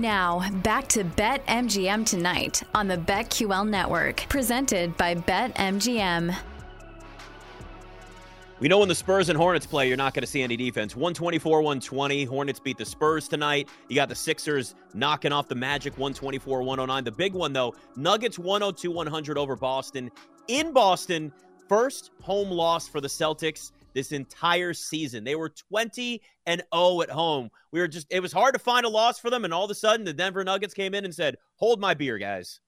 Now, back to Bet MGM tonight on the BetQL network, presented by Bet MGM. We know when the Spurs and Hornets play, you're not going to see any defense. 124 120. Hornets beat the Spurs tonight. You got the Sixers knocking off the Magic 124 109. The big one, though, Nuggets 102 100 over Boston. In Boston, first home loss for the Celtics this entire season. They were 20 and 0 at home. We were just, it was hard to find a loss for them. And all of a sudden, the Denver Nuggets came in and said, Hold my beer, guys.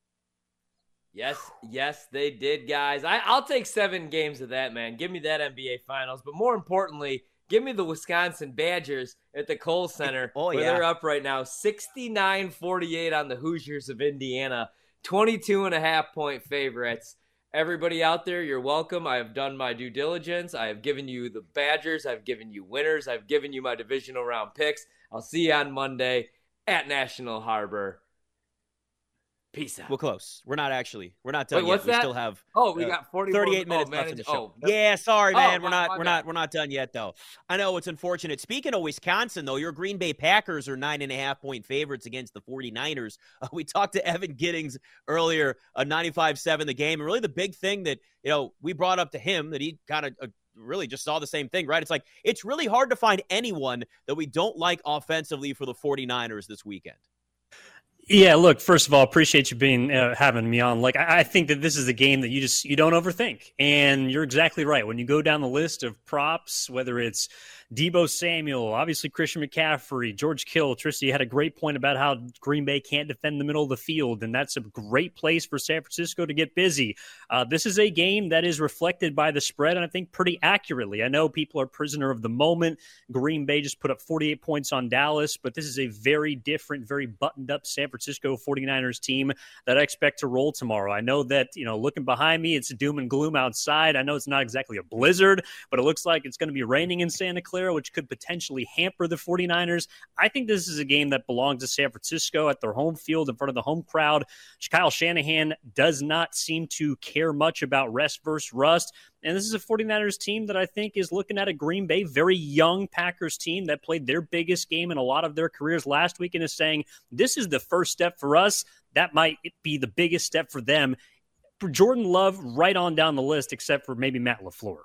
Yes, yes, they did, guys. I, I'll take seven games of that, man. Give me that NBA Finals. But more importantly, give me the Wisconsin Badgers at the Kohl Center. oh, yeah. They're up right now 69 48 on the Hoosiers of Indiana. 22 and a half point favorites. Everybody out there, you're welcome. I have done my due diligence. I have given you the Badgers. I've given you winners. I've given you my divisional round picks. I'll see you on Monday at National Harbor. Peace out. We're close. We're not actually. We're not done Wait, yet. we that? still have. Oh, we uh, got 40 38 minutes oh, left in the show. Oh, yeah, sorry, Oh, man. we're not. we're not. We're not done yet, though. I know it's unfortunate. Speaking of Wisconsin, though, your Green Bay Packers are nine and a half point favorites against the 49ers. Uh, we talked to Evan Giddings earlier, uh, 95-7 the game, and really the big thing that you know we brought up to him that he kind of. Uh, Really, just saw the same thing, right? It's like it's really hard to find anyone that we don't like offensively for the 49ers this weekend. Yeah, look. First of all, appreciate you being uh, having me on. Like, I, I think that this is a game that you just you don't overthink, and you're exactly right. When you go down the list of props, whether it's Deebo Samuel, obviously Christian McCaffrey, George Kittle, Tristy had a great point about how Green Bay can't defend the middle of the field, and that's a great place for San Francisco to get busy. Uh, this is a game that is reflected by the spread, and I think pretty accurately. I know people are prisoner of the moment. Green Bay just put up 48 points on Dallas, but this is a very different, very buttoned up San Francisco 49ers team that I expect to roll tomorrow. I know that, you know, looking behind me, it's doom and gloom outside. I know it's not exactly a blizzard, but it looks like it's going to be raining in Santa Clara, which could potentially hamper the 49ers. I think this is a game that belongs to San Francisco at their home field in front of the home crowd. Kyle Shanahan does not seem to care much about rest versus rust. And this is a 49ers team that I think is looking at a Green Bay, very young Packers team that played their biggest game in a lot of their careers last week and is saying, this is the first step for us. That might be the biggest step for them. For Jordan Love, right on down the list, except for maybe Matt LaFleur.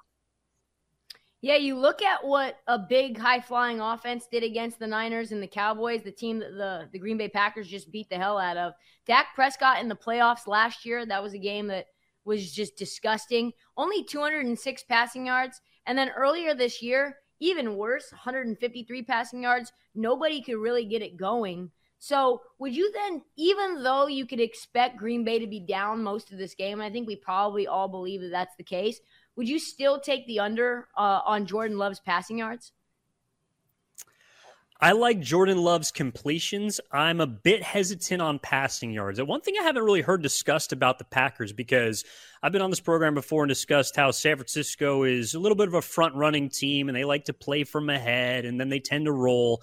Yeah, you look at what a big high flying offense did against the Niners and the Cowboys, the team that the, the Green Bay Packers just beat the hell out of. Dak Prescott in the playoffs last year, that was a game that was just disgusting. Only 206 passing yards. And then earlier this year, even worse, 153 passing yards. Nobody could really get it going. So, would you then, even though you could expect Green Bay to be down most of this game, I think we probably all believe that that's the case, would you still take the under uh, on Jordan Love's passing yards? I like Jordan Love's completions. I'm a bit hesitant on passing yards. One thing I haven't really heard discussed about the Packers because I've been on this program before and discussed how San Francisco is a little bit of a front running team and they like to play from ahead and then they tend to roll.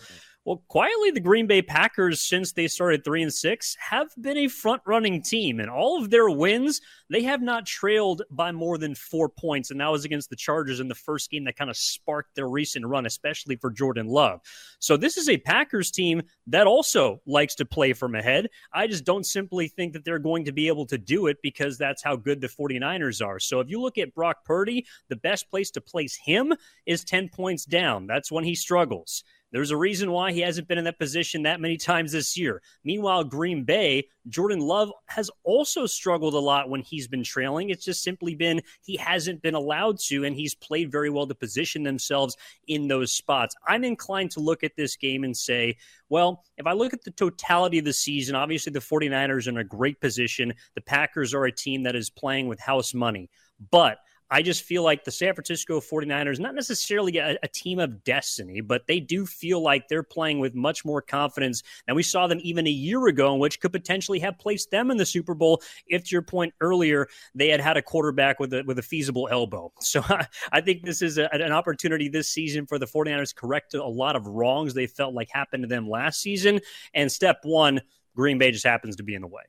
Well, quietly, the Green Bay Packers, since they started three and six, have been a front running team. And all of their wins, they have not trailed by more than four points. And that was against the Chargers in the first game that kind of sparked their recent run, especially for Jordan Love. So this is a Packers team that also likes to play from ahead. I just don't simply think that they're going to be able to do it because that's how good the 49ers are. So if you look at Brock Purdy, the best place to place him is 10 points down. That's when he struggles. There's a reason why he hasn't been in that position that many times this year. Meanwhile, Green Bay, Jordan Love has also struggled a lot when he's been trailing. It's just simply been he hasn't been allowed to, and he's played very well to position themselves in those spots. I'm inclined to look at this game and say, well, if I look at the totality of the season, obviously the 49ers are in a great position. The Packers are a team that is playing with house money. But I just feel like the San Francisco 49ers, not necessarily a, a, team of destiny, but they do feel like they're playing with much more confidence than we saw them even a year ago, which could potentially have placed them in the Super Bowl if, to your point earlier, they had had a quarterback with a, with a feasible elbow. So I, think this is a, an opportunity this season for the 49ers to correct a lot of wrongs they felt like happened to them last season. And step one, Green Bay just happens to be in the way.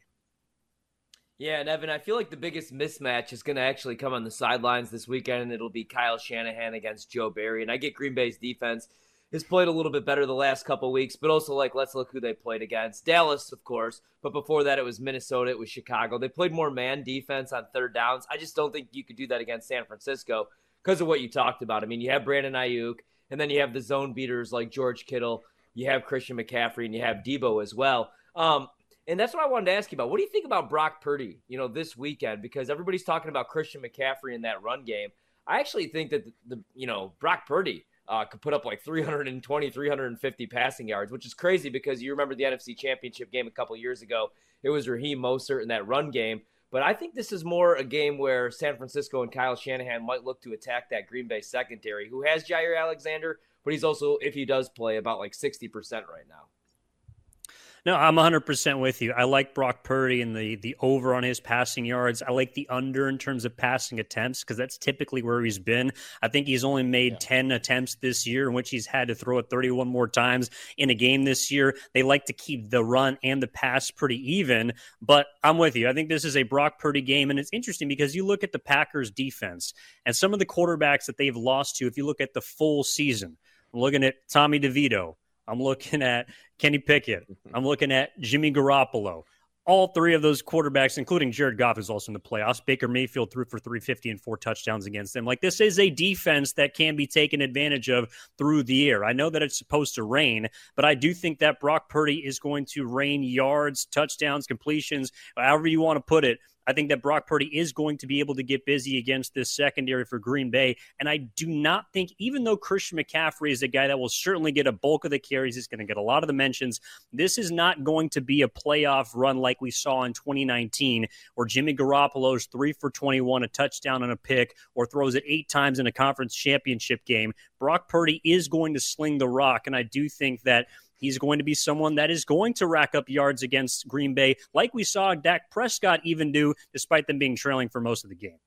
Yeah, and Evan, I feel like the biggest mismatch is going to actually come on the sidelines this weekend, and it'll be Kyle Shanahan against Joe Barry. And I get Green Bay's defense has played a little bit better the last couple weeks, but also like let's look who they played against. Dallas, of course, but before that it was Minnesota, it was Chicago. They played more man defense on third downs. I just don't think you could do that against San Francisco because of what you talked about. I mean, you have Brandon Aiyuk, and then you have the zone beaters like George Kittle, you have Christian McCaffrey, and you have Deebo as well. Um, and that's what I wanted to ask you about. What do you think about Brock Purdy, you know, this weekend? Because everybody's talking about Christian McCaffrey in that run game. I actually think that the, the you know Brock Purdy uh, could put up like 320, 350 passing yards, which is crazy because you remember the NFC Championship game a couple years ago. It was Raheem Mostert in that run game. But I think this is more a game where San Francisco and Kyle Shanahan might look to attack that Green Bay secondary, who has Jaire Alexander, but he's also, if he does play, about like 60% right now. No, I'm 100% with you. I like Brock Purdy and the the over on his passing yards. I like the under in terms of passing attempts because that's typically where he's been. I think he's only made yeah. 10 attempts this year in which he's had to throw it 31 more times in a game this year. They like to keep the run and the pass pretty even, but I'm with you. I think this is a Brock Purdy game and it's interesting because you look at the Packers defense and some of the quarterbacks that they've lost to if you look at the full season. I'm looking at Tommy DeVito, I'm looking at Kenny Pickett. Mm-hmm. I'm looking at Jimmy Garoppolo. All three of those quarterbacks, including Jared Goff, is also in the playoffs. Baker Mayfield threw for 350 and four touchdowns against them. Like, this is a defense that can be taken advantage of through the year. I know that it's supposed to rain, but I do think that Brock Purdy is going to rain yards, touchdowns, completions, however you want to put it, I think that Brock Purdy is going to be able to get busy against this secondary for Green Bay. And I do not think, even though Christian McCaffrey is a guy that will certainly get a bulk of the carries, he's going to get a lot of the mentions. This is not going to be a playoff run like we saw in 2019, where Jimmy Garoppolo's three for 21, a touchdown and a pick, or throws it eight times in a conference championship game. Brock Purdy is going to sling the rock. And I do think that He's going to be someone that is going to rack up yards against Green Bay, like we saw Dak Prescott even do, despite them being trailing for most of the game.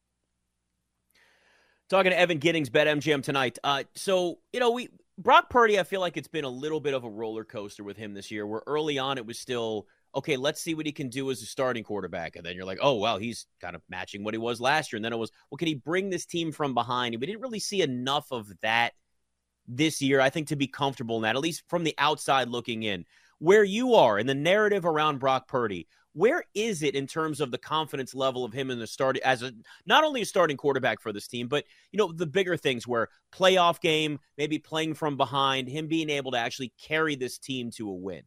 Talking to Evan Giddings, Bet MGM tonight. Uh, so you know, we Brock Purdy. I feel like it's been a little bit of a roller coaster with him this year. Where early on it was still okay. Let's see what he can do as a starting quarterback, and then you're like, oh well, he's kind of matching what he was last year. And then it was, well, can he bring this team from behind? And we didn't really see enough of that this year, I think, to be comfortable in that, at least from the outside looking in. Where you are in the narrative around Brock Purdy, where is it in terms of the confidence level of him in the start as a not only a starting quarterback for this team, but you know the bigger things where playoff game, maybe playing from behind, him being able to actually carry this team to a win.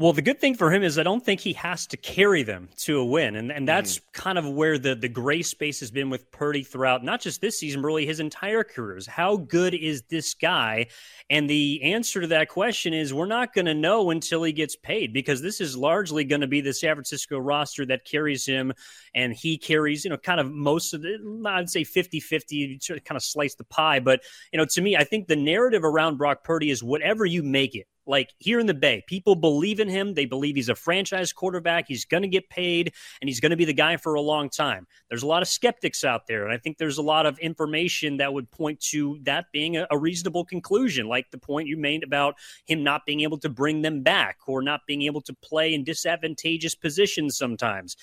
Well, the good thing for him is I don't think he has to carry them to a win. And, and that's mm. kind of where the, the gray space has been with Purdy throughout, not just this season, really his entire career. Is how good is this guy? And the answer to that question is we're not going to know until he gets paid because this is largely going to be the San Francisco roster that carries him and he carries, you know, kind of most of it. I'd say 50 50, kind of slice the pie. But, you know, to me, I think the narrative around Brock Purdy is whatever you make it like here in the Bay, people believe in him. They believe he's a franchise quarterback. He's going to get paid and he's going to be the guy for a long time. There's a lot of skeptics out there. And I think there's a lot of information that would point to that being a, a reasonable conclusion, like the point you made about him not being able to bring them back or not being able to play in disadvantageous positions sometimes.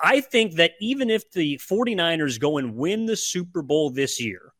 I think that even if the 49ers go and win the Super Bowl this year,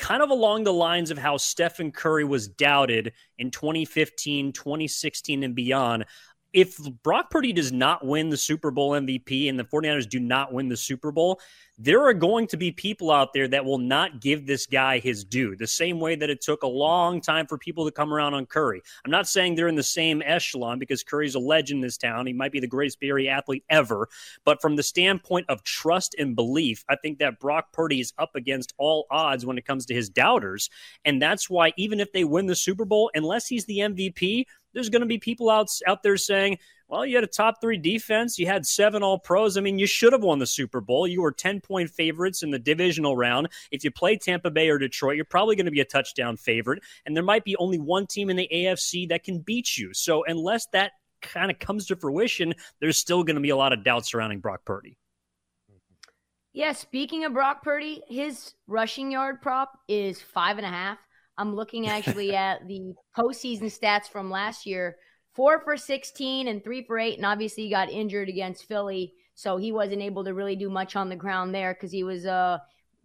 kind of along the lines of how Stephen Curry was doubted in 2015, 2016, and beyond if Brock Purdy does not win the Super Bowl MVP and the 49ers do not win the Super Bowl, there are going to be people out there that will not give this guy his due, the same way that it took a long time for people to come around on Curry. I'm not saying they're in the same echelon because Curry's a legend in this town. He might be the greatest Area athlete ever. But from the standpoint of trust and belief, I think that Brock Purdy is up against all odds when it comes to his doubters. And that's why, even if they win the Super Bowl, unless he's the MVP, there's going to be people out out there saying, "Well, you had a top three defense. You had seven All Pros. I mean, you should have won the Super Bowl. You were ten point favorites in the divisional round. If you play Tampa Bay or Detroit, you're probably going to be a touchdown favorite. And there might be only one team in the AFC that can beat you. So unless that kind of comes to fruition, there's still going to be a lot of doubt surrounding Brock Purdy. Yeah, speaking of Brock Purdy, his rushing yard prop is five and a half. I'm looking actually at the postseason stats from last year four for 16 and three for eight. And obviously, he got injured against Philly. So he wasn't able to really do much on the ground there because he was uh,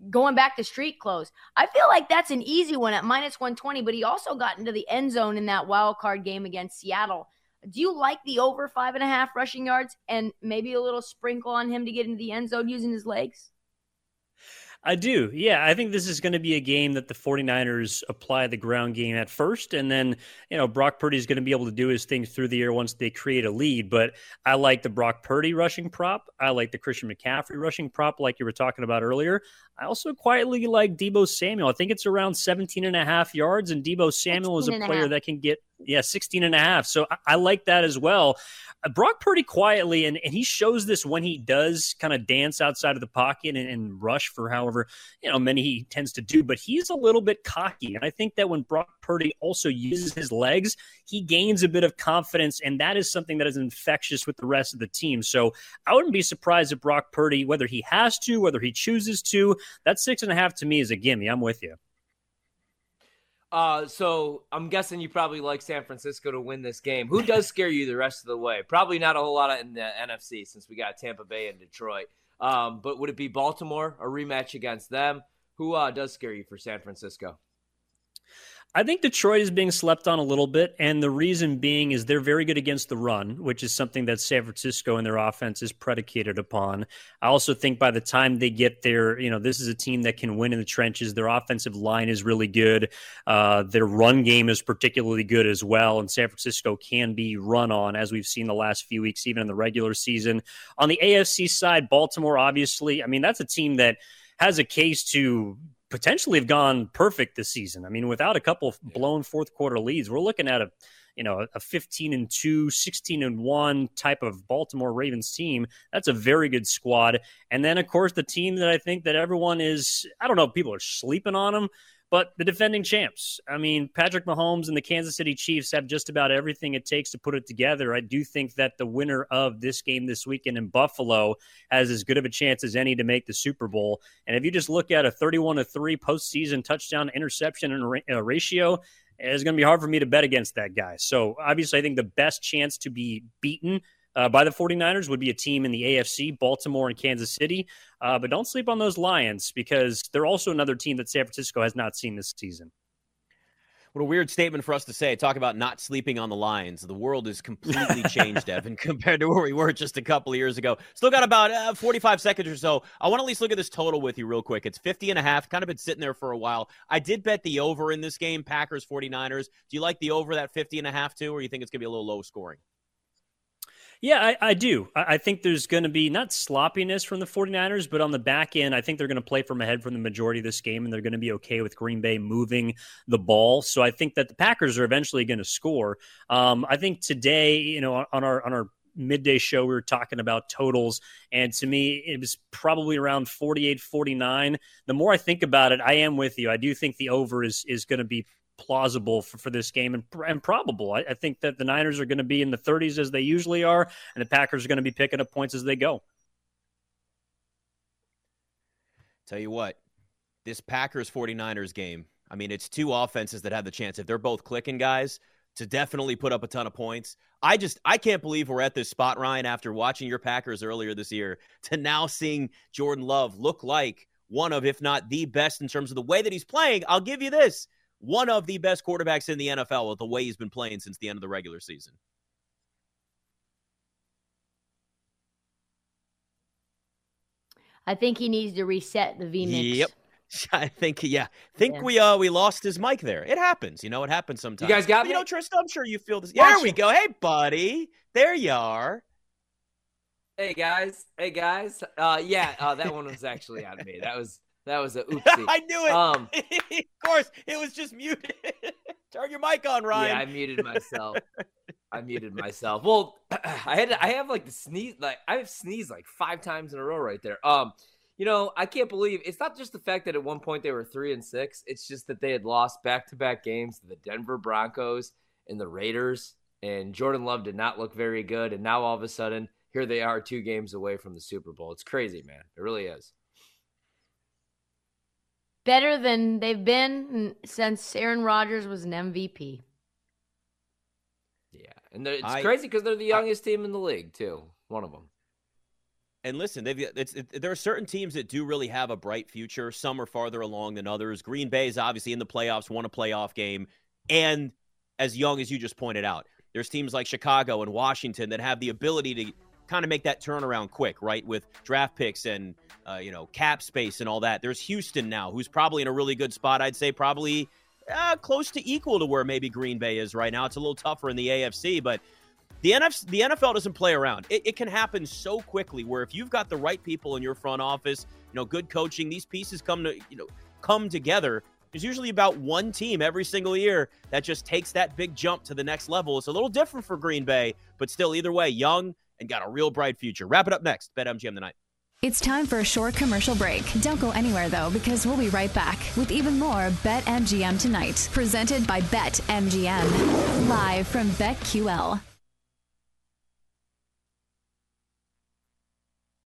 going back to street clothes. I feel like that's an easy one at minus 120, but he also got into the end zone in that wild card game against Seattle. Do you like the over five and a half rushing yards and maybe a little sprinkle on him to get into the end zone using his legs? I do. Yeah, I think this is going to be a game that the 49ers apply the ground game at first. And then, you know, Brock Purdy is going to be able to do his thing through the air once they create a lead. But I like the Brock Purdy rushing prop. I like the Christian McCaffrey rushing prop, like you were talking about earlier. I also quietly like Deebo Samuel. I think it's around 17 and a half yards. And Deebo Samuel is a player that can get, yeah, 16 and a half. So I, I like that as well. Uh, Brock Purdy quietly, and, and he shows this when he does kind of dance outside of the pocket and, and, rush for however you know many he tends to do. But he's a little bit cocky, and I think that when Brock Purdy also uses his legs, he gains a bit of confidence, and that is something that is infectious with the rest of the team. So I wouldn't be surprised if Brock Purdy, whether he has to, whether he chooses to, that six and a half to me is a gimme. I'm with you. Uh, so I'm guessing you probably like San Francisco to win this game. Who does scare you the rest of the way? Probably not a whole lot in the NFC since we got Tampa Bay and Detroit. Um, but would it be Baltimore, a rematch against them? Who uh, does scare you for San Francisco? I think Detroit is being slept on a little bit, and the reason being is they're very good against the run, which is something that San Francisco and their offense is predicated upon. I also think by the time they get there, you know, this is a team that can win in the trenches. Their offensive line is really good. Uh, their run game is particularly good as well, and San Francisco can be run on, as we've seen the last few weeks, even in the regular season. On the AFC side, Baltimore, obviously, I mean, that's a team that has a case to potentially have gone perfect this season. I mean, without a couple blown fourth quarter leads, we're looking at a you know a 15 and 2 16 and 1 type of baltimore ravens team. That's a very good squad. And then of course the team that i think that everyone is i don't know people are sleeping on them but the defending champs, I mean, Patrick Mahomes and the Kansas City Chiefs have just about everything it takes to put it together. I do think that the winner of this game this weekend in Buffalo has as good of a chance as any to make the Super Bowl. And if you just look at a 31 to 3 postseason touchdown interception and uh, ratio, it's going to be hard for me to bet against that guy. So obviously, I think the best chance to be beaten uh, by the 49ers would be a team in the AFC, Baltimore and Kansas City. Uh, but don't sleep on those Lions because they're also another team that San Francisco has not seen this season. What a weird statement for us to say. Talk about not sleeping on the Lions. The world is completely changed, Evan, compared to where we were just a couple of years ago. Still got about uh, 45 seconds or so. I want to at least look at this total with you real quick. It's 50 and a half. Kind of been sitting there for a while. I did bet the over in this game, Packers 49ers. Do you like the over that 50 and a half too, or you think it's going to be a little low scoring? Yeah, I, I do. I, I, think there's going to be not sloppiness from the 49ers, but on the back end, I think they're going to play from ahead for the majority of this game, and they're going to be okay with Green Bay moving the ball. So I think that the Packers are eventually going to score. Um, I think today, you know, on our on our midday show we were talking about totals and to me it was probably around 48 49 the more i think about it i am with you i do think the over is is going to be plausible for, for this game and, and probable. I, I think that the Niners are going to be in the 30s as they usually are, and the Packers are going to be picking up points as they go. Tell you what, this Packers 49ers game, I mean, it's two offenses that have the chance, if they're both clicking, guys, to definitely put up a ton of points. I just, I can't believe we're at this spot, Ryan, after watching your Packers earlier this year to now seeing Jordan Love look like one of, if not the best in terms of the way that he's playing. I'll give you this one of the best quarterbacks in the NFL with the way he's been playing since the end of the regular season. I think he needs to reset the vMix. Yep. I think yeah. think yeah. we uh we lost his mic there. It happens, you know. It happens sometimes. You guys got but, me? You know, Tristan. I'm sure you feel this. Watch there we go. Hey, buddy. There you are. Hey guys. Hey guys. Uh, yeah. Uh, that one was actually on me. That was that was a oopsie. I knew it. Um, of course, it was just muted. Turn your mic on, Ryan. Yeah, I muted myself. I muted myself. Well, I had to, I have like the sneeze like I have sneezed like five times in a row right there. Um, you know, I can't believe it's not just the fact that at one point they were three and six. It's just that they had lost back to back games to the Denver Broncos and the Raiders, and Jordan Love did not look very good. And now all of a sudden, here they are, two games away from the Super Bowl. It's crazy, man. It really is better than they've been since Aaron Rodgers was an MVP. Yeah, and it's I, crazy because they're the youngest I, team in the league too. One of them. and listen, they've it's, it, there are certain teams that do really have a bright future. Some are farther along than others. Green Bay is obviously in the playoffs, won a playoff game, and as young as you just pointed out, there's teams like Chicago and Washington that have the ability to kind of make that turnaround quick, right? With draft picks and uh, you know cap space and all that. There's Houston now, who's probably in a really good spot. I'd say probably uh, close to equal to where maybe Green Bay is right now. It's a little tougher in the AFC, but the NFL, doesn't play around. It, it, can happen so quickly. Where if you've got the right people in your front office, you know, good coaching, these pieces come to you know come together. There's usually about one team every single year that just takes that big jump to the next level. It's a little different for Green Bay, but still, either way, young and got a real bright future. Wrap it up next. Bet MGM tonight. It's time for a short commercial break. Don't go anywhere though, because we'll be right back with even more Bet MGM tonight, presented by Bet MGM, live from BetQL.